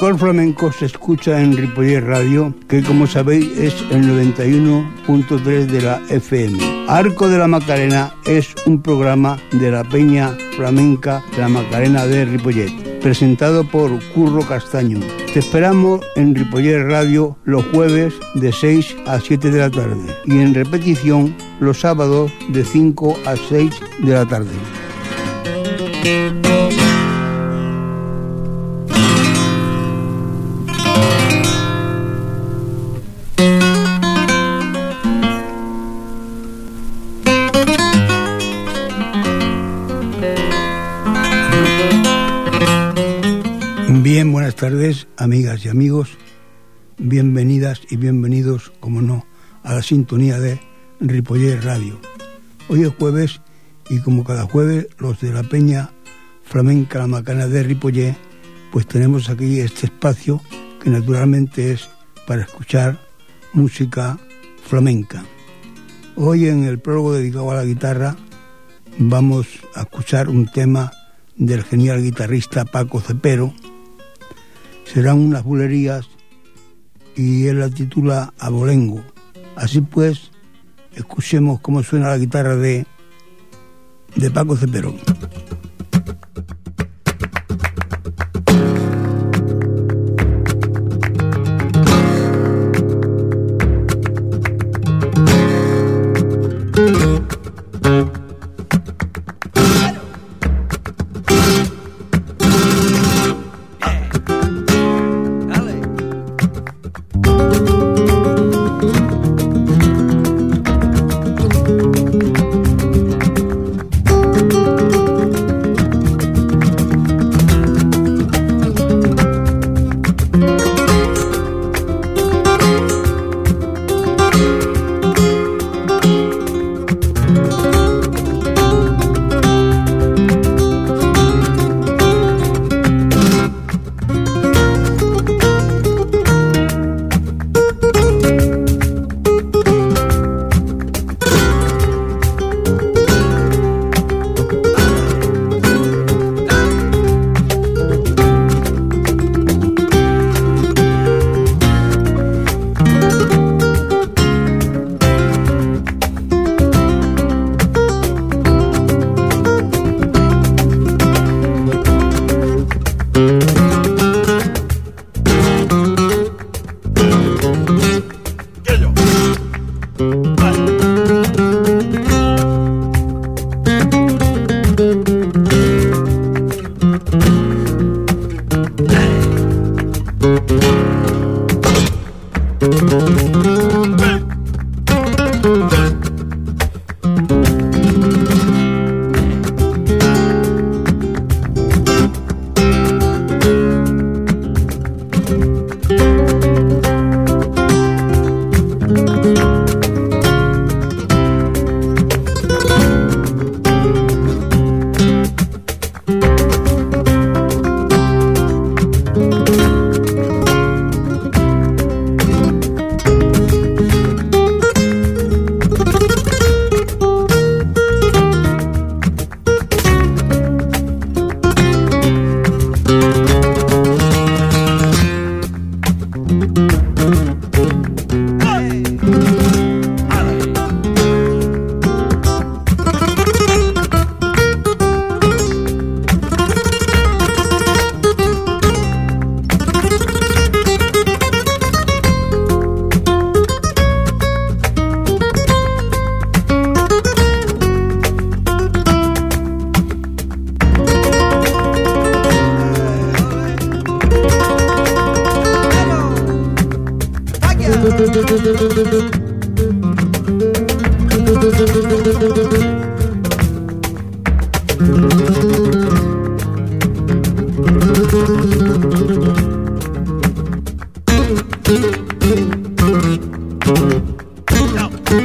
mejor flamenco se escucha en Ripollet Radio, que como sabéis es el 91.3 de la FM. Arco de la Macarena es un programa de la Peña Flamenca la Macarena de Ripollet, presentado por Curro Castaño. Te esperamos en Ripollet Radio los jueves de 6 a 7 de la tarde y en repetición los sábados de 5 a 6 de la tarde. Tardes, amigas y amigos. Bienvenidas y bienvenidos, como no, a la sintonía de Ripollet Radio. Hoy es jueves y como cada jueves los de la Peña Flamenca La Macana de Ripollet, pues tenemos aquí este espacio que naturalmente es para escuchar música flamenca. Hoy en el prólogo dedicado a la guitarra vamos a escuchar un tema del genial guitarrista Paco Cepero. Serán unas bulerías y él la titula Abolengo. Así pues, escuchemos cómo suena la guitarra de, de Paco Cepero.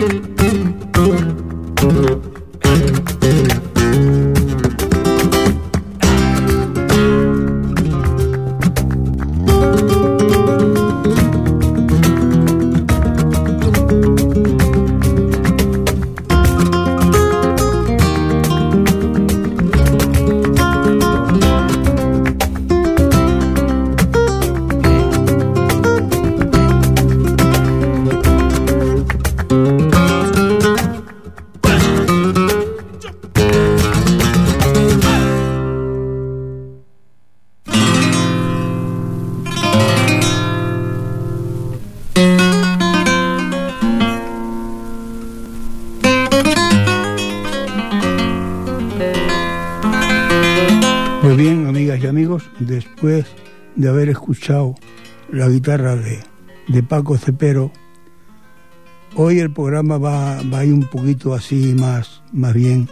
Müzik escuchado la guitarra de, de Paco Cepero, hoy el programa va, va, a ir un poquito así más, más bien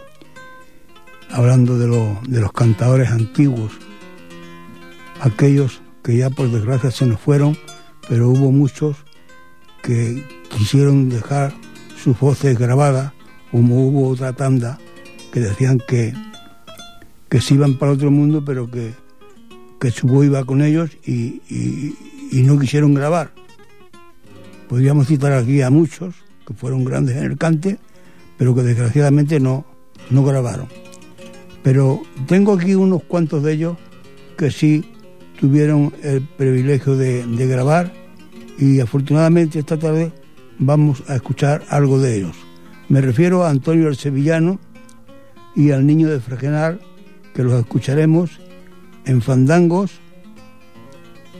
hablando de, de los cantadores antiguos, aquellos que ya por desgracia se nos fueron, pero hubo muchos que quisieron dejar sus voces grabadas, como hubo otra tanda que decían que, que se iban para otro mundo, pero que, que su voz iba con ellos y, no quisieron grabar. Podríamos citar aquí a muchos que fueron grandes en el cante, pero que desgraciadamente no, no grabaron. Pero tengo aquí unos cuantos de ellos que sí tuvieron el privilegio de, de grabar y afortunadamente esta tarde vamos a escuchar algo de ellos. Me refiero a Antonio el Sevillano y al Niño de Fregenar, que los escucharemos en fandangos,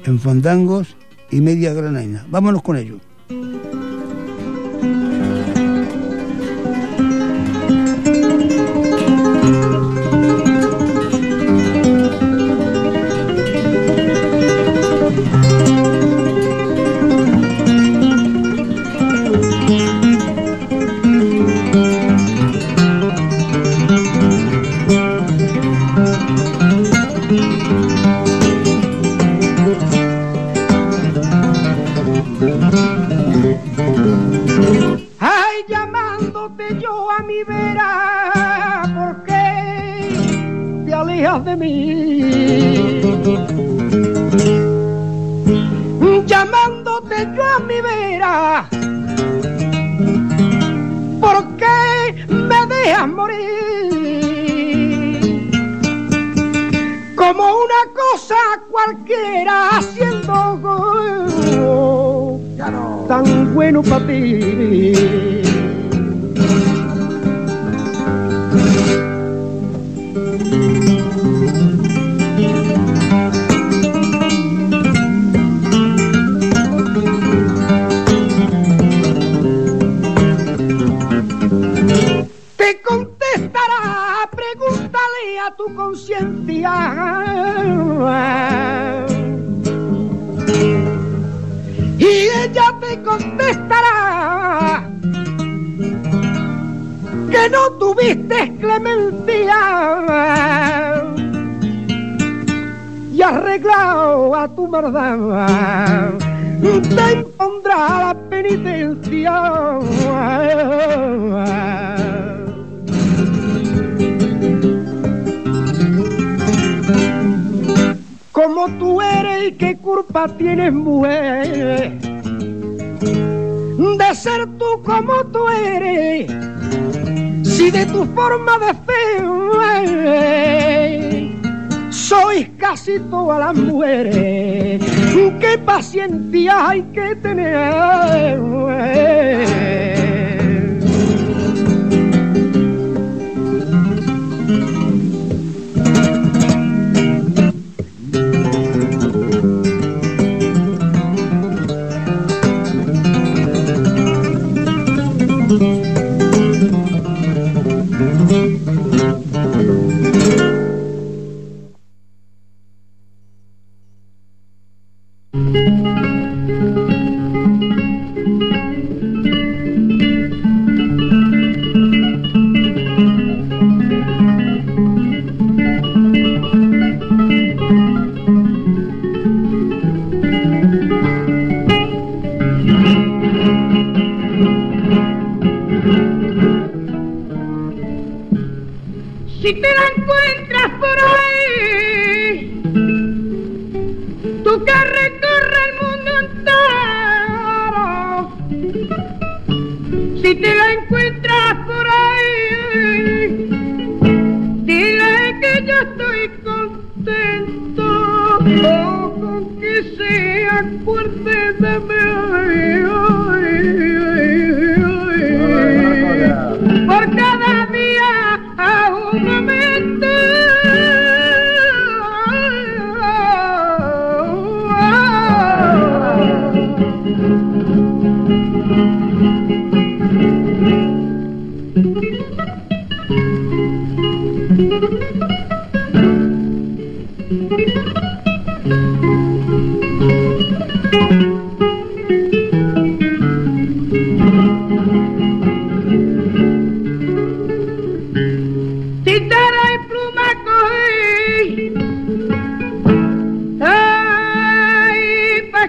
en fandangos y media granaina. Vámonos con ellos. De mí. Llamándote yo a mi vera, ¿por qué me dejas morir? Como una cosa cualquiera haciendo tan bueno para ti. Forma de fe sois casi todas las mujeres. Qué paciencia hay que tener Tú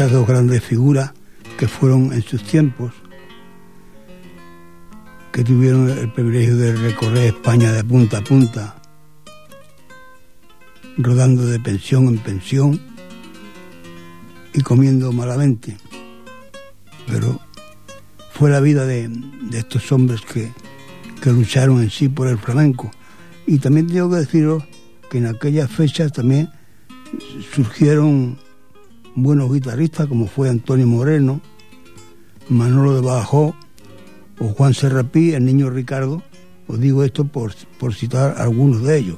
estas dos grandes figuras que fueron en sus tiempos, que tuvieron el privilegio de recorrer España de punta a punta, rodando de pensión en pensión y comiendo malamente. Pero fue la vida de, estos hombres que, que lucharon en sí por el flamenco. Y también tengo que deciros que en aquellas fechas también surgieron buenos guitarristas como fue Antonio Moreno, Manolo de Bajó o Juan Serrapí, el niño Ricardo. Os digo esto por, por citar algunos de ellos.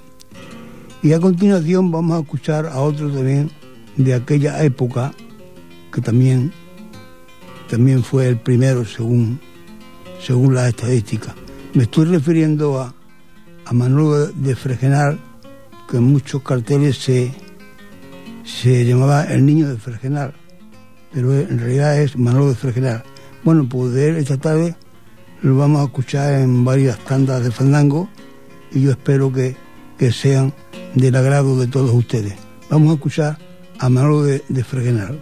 Y a continuación vamos a escuchar a otros también de aquella época, que también, también fue el primero según, según las estadísticas. Me estoy refiriendo a, a Manolo de Fregenal, que en muchos carteles se, se llamaba El Niño de Fregenal, pero en realidad es Manolo de Fregenal. Bueno, pues de él esta tarde lo vamos a escuchar en varias tandas de fandango y yo espero que, que sean del agrado de todos ustedes. Vamos a escuchar a Manolo de, de Fregenal.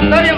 Y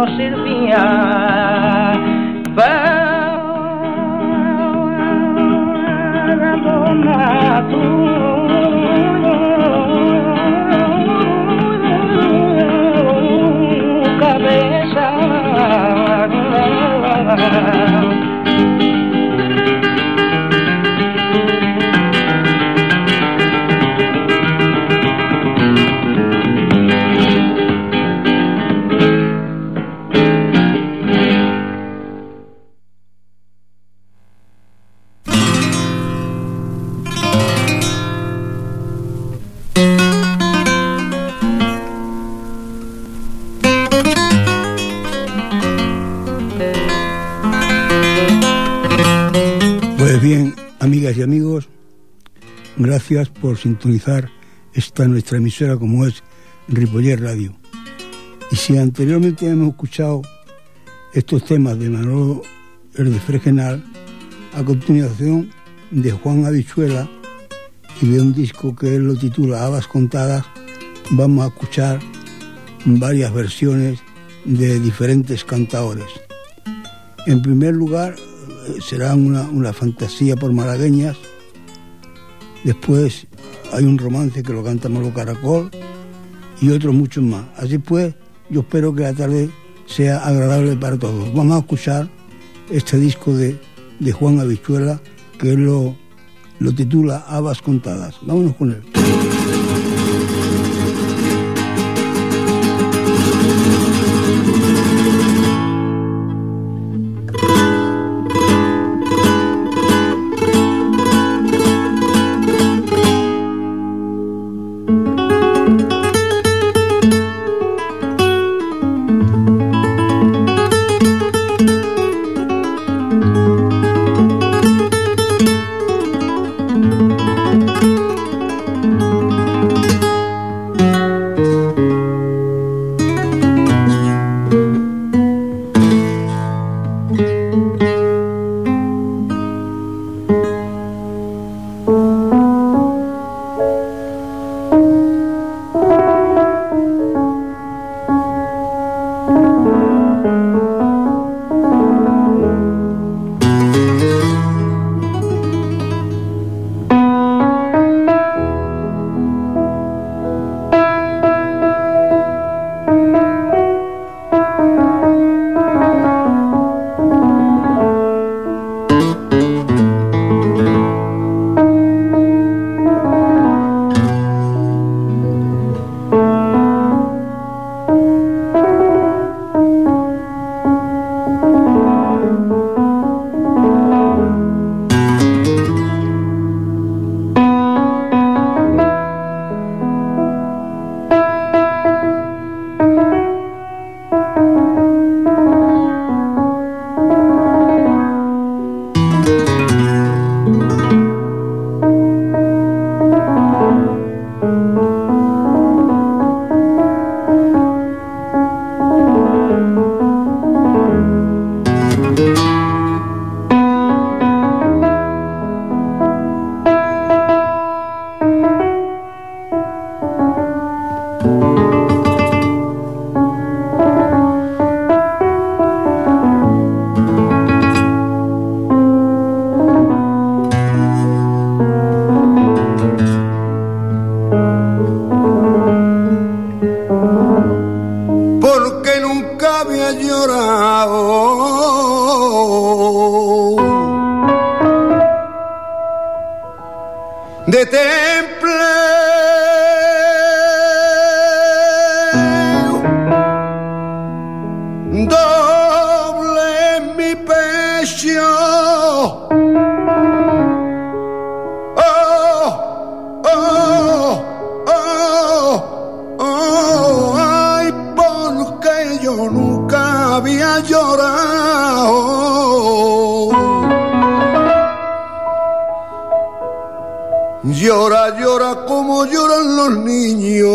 no servía para tu cabeza gracias por sintonizar esta nuestra emisora como es Ripoller Radio. Y si anteriormente hemos escuchado estos temas de Manolo el de a continuación de Juan Habichuela y de un disco que él lo titula Habas Contadas, vamos a escuchar varias versiones de diferentes cantadores. En primer lugar, eh, será una, una fantasía por malagueñas, Después hay un romance que lo canta Molo Caracol y otros muchos más. Así pues, yo espero que la tarde sea agradable para todos. Vamos a escuchar este disco de, de Juan Habichuela que lo, lo titula Habas Contadas. Vámonos con él. de temple. llora, llora como lloran los niños.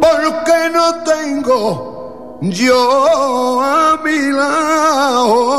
Porque no tengo yo a mi lado.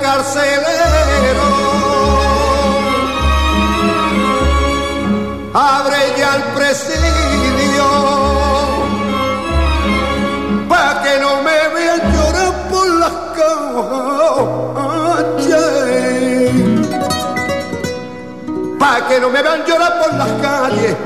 carcelero. Abre ya el presidio pa' que no me vean llorar por las calles. Pa' que no me vean llorar por las calles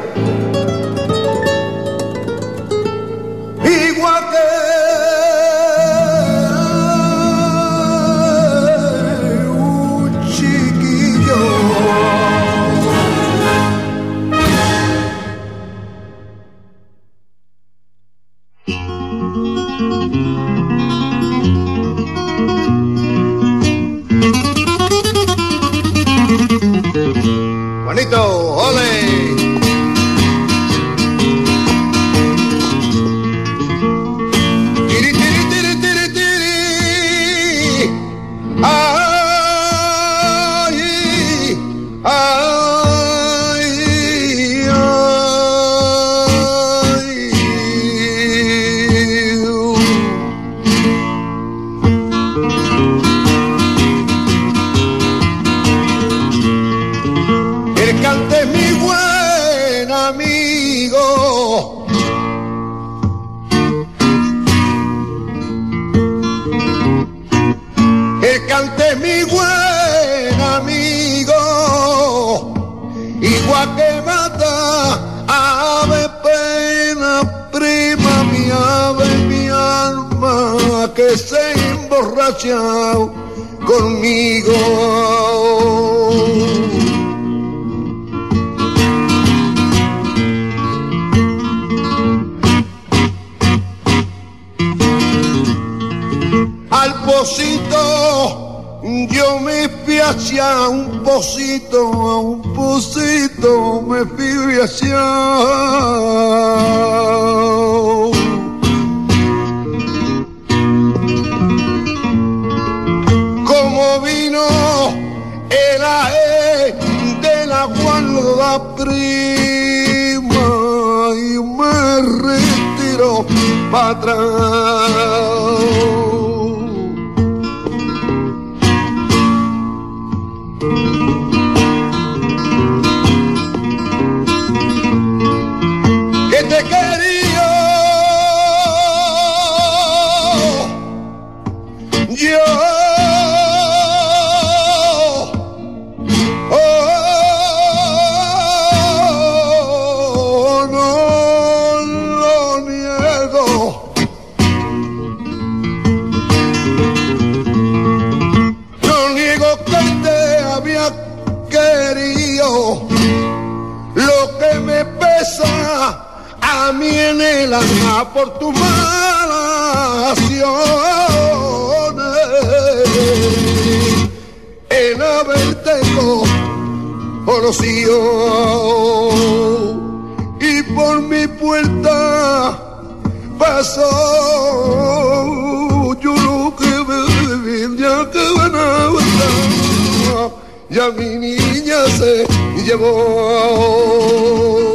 que se emborracha conmigo. al pocito, yo me fui hacia un pocito, a un pocito me fui. Como vino el de la guarda prima y me retiro para atrás. A mí en el alma por tus malas acciones en haberte conocido. Y por mi puerta pasó yo lo que me ya que van a gustar ya mi niña se llevó.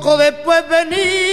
Poco después venía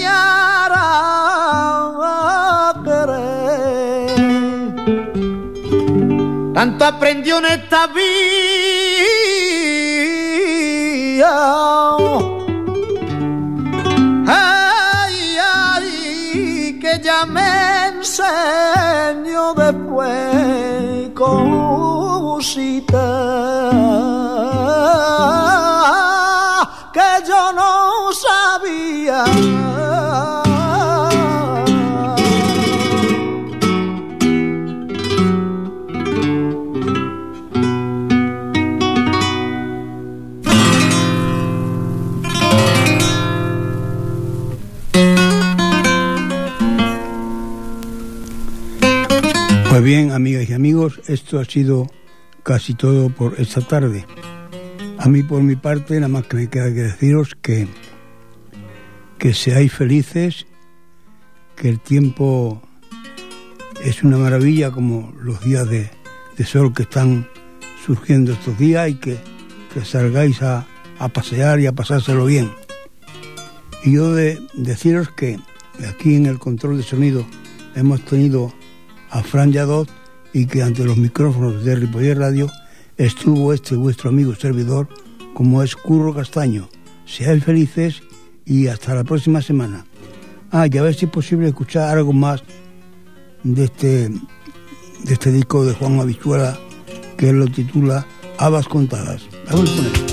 enseñara a querer. Tanto aprendió en esta vida. Ay, ay, que ya me enseñó después con cositas. Esto ha sido casi todo por esta tarde. A mí, por mi parte, nada más que me queda que deciros que, que seáis felices, que el tiempo es una maravilla como los días de, sol que están surgiendo estos días y que, salgáis a, pasear y a pasárselo bien. Y yo de deciros que aquí en el control de sonido hemos tenido a Fran Yadot y que ante los micrófonos de Ripoller Radio estuvo este vuestro amigo servidor como es Curro Castaño. Seáis felices y hasta la próxima semana. Ah, y a ver si es posible escuchar algo más de este, de este disco de Juan Habichuela que lo titula Habas Contadas. Vamos con quiero.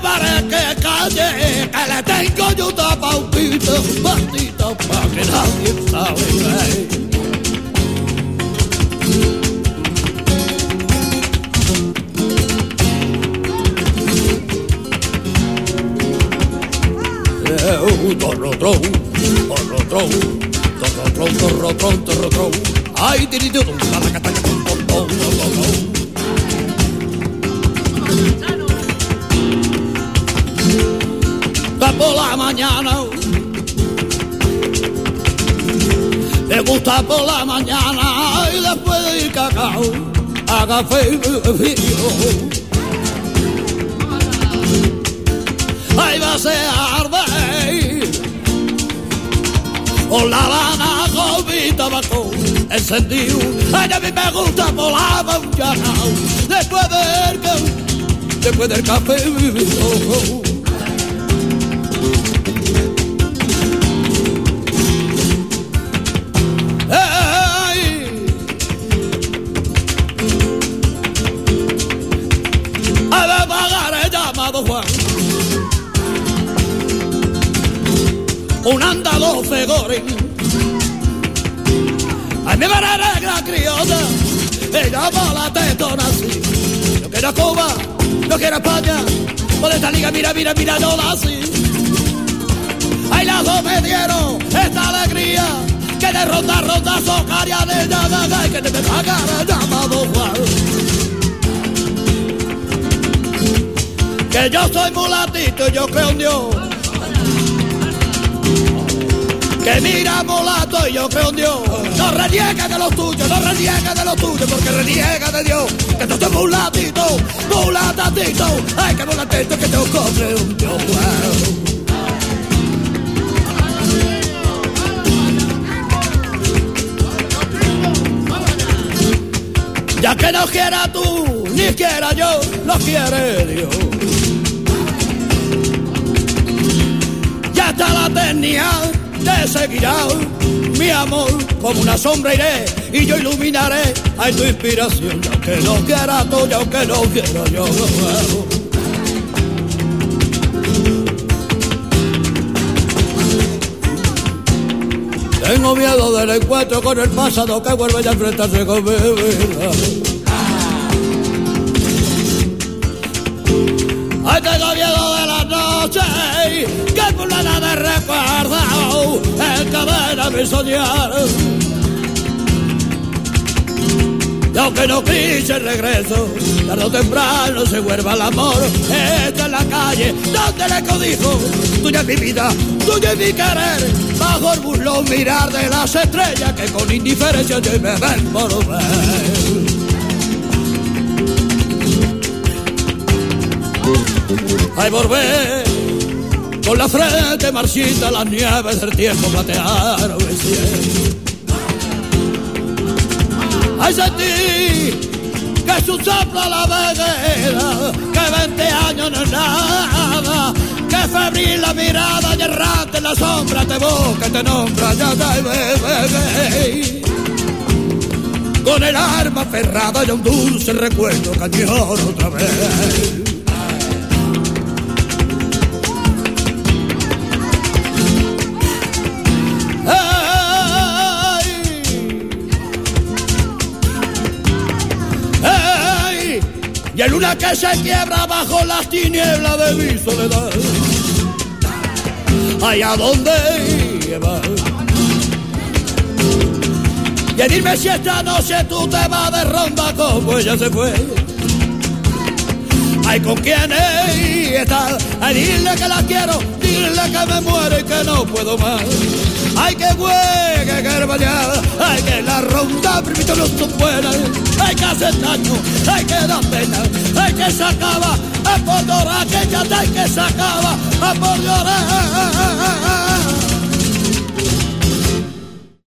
Para que calle, que le tengo yo tapautito, patito, pa' que nadie sabe. Torro tron, torro tron, torro tron, torro tron, torro tron. Ay, para por la mañana. Le gusta por la mañana y después del cacao a café y Ahí va a ser arde con la lana con mi tabaco encendido. A mí me gusta por la mañana después del, después del café. Un andado fegorín. Ay, mi vera negra criolla, ella la tetona así. Yo quiero Cuba, yo quiero España, por esta liga, mira, mira, mira, no la así. Ay, las dos me dieron esta alegría, que de ronda, ronda, socaria de ella, que te me paga llamado Juan. Que yo soy mulatito, yo creo en Dios que mira molato y yo creo en Dios. No reniega de los tuyos, no reniega de los tuyos, porque reniega de Dios. Que tú estás mulatito, mulatatito, ay que mulatito que te compre un Dios. Ya que no quiera tú, ni quiera yo, lo quiere Dios. Ya está la tenía, te seguirá, mi amor, como una sombra iré y yo iluminaré a tu inspiración, aunque no quiera tú, y aunque no quiera yo. Tengo miedo del encuentro con el pasado que vuelve a enfrentarse con mi vida. Ay, tengo miedo de la noche que por la de recuerdo encadena mi soñar. Y aunque no quise el regreso, tarde o temprano se vuelva el amor. Esta en la calle, donde le codijo, tuya es mi vida, tuya es mi querer. Bajo el burlón mirar de las estrellas que con indiferencia yo me ven por ver. Ay, volver con la frente marchita, las nieves del tiempo platearon el cielo. Ay, sentí que su sopla la veguera, que 20 años no es nada, que febril la mirada y errante la sombra te boca, te nombra, ya te bebé. Con el arma aferrada y un dulce recuerdo cañón otra vez. En luna que se quiebra bajo las tinieblas de mi soledad. Allá donde lleva. Y dime si esta noche tú te vas de ronda como ella se fue. Ay, ¿con quién está? Ay, dile que la quiero, dile que me muero y que no puedo más. Ay, que juegue, que hermana, ay, que la ronda permito no son buenas. Ay, que hace daño, ay, que da pena, ay, que se acaba, ay, por llorar, que ya te que se acaba, ay, por llorar.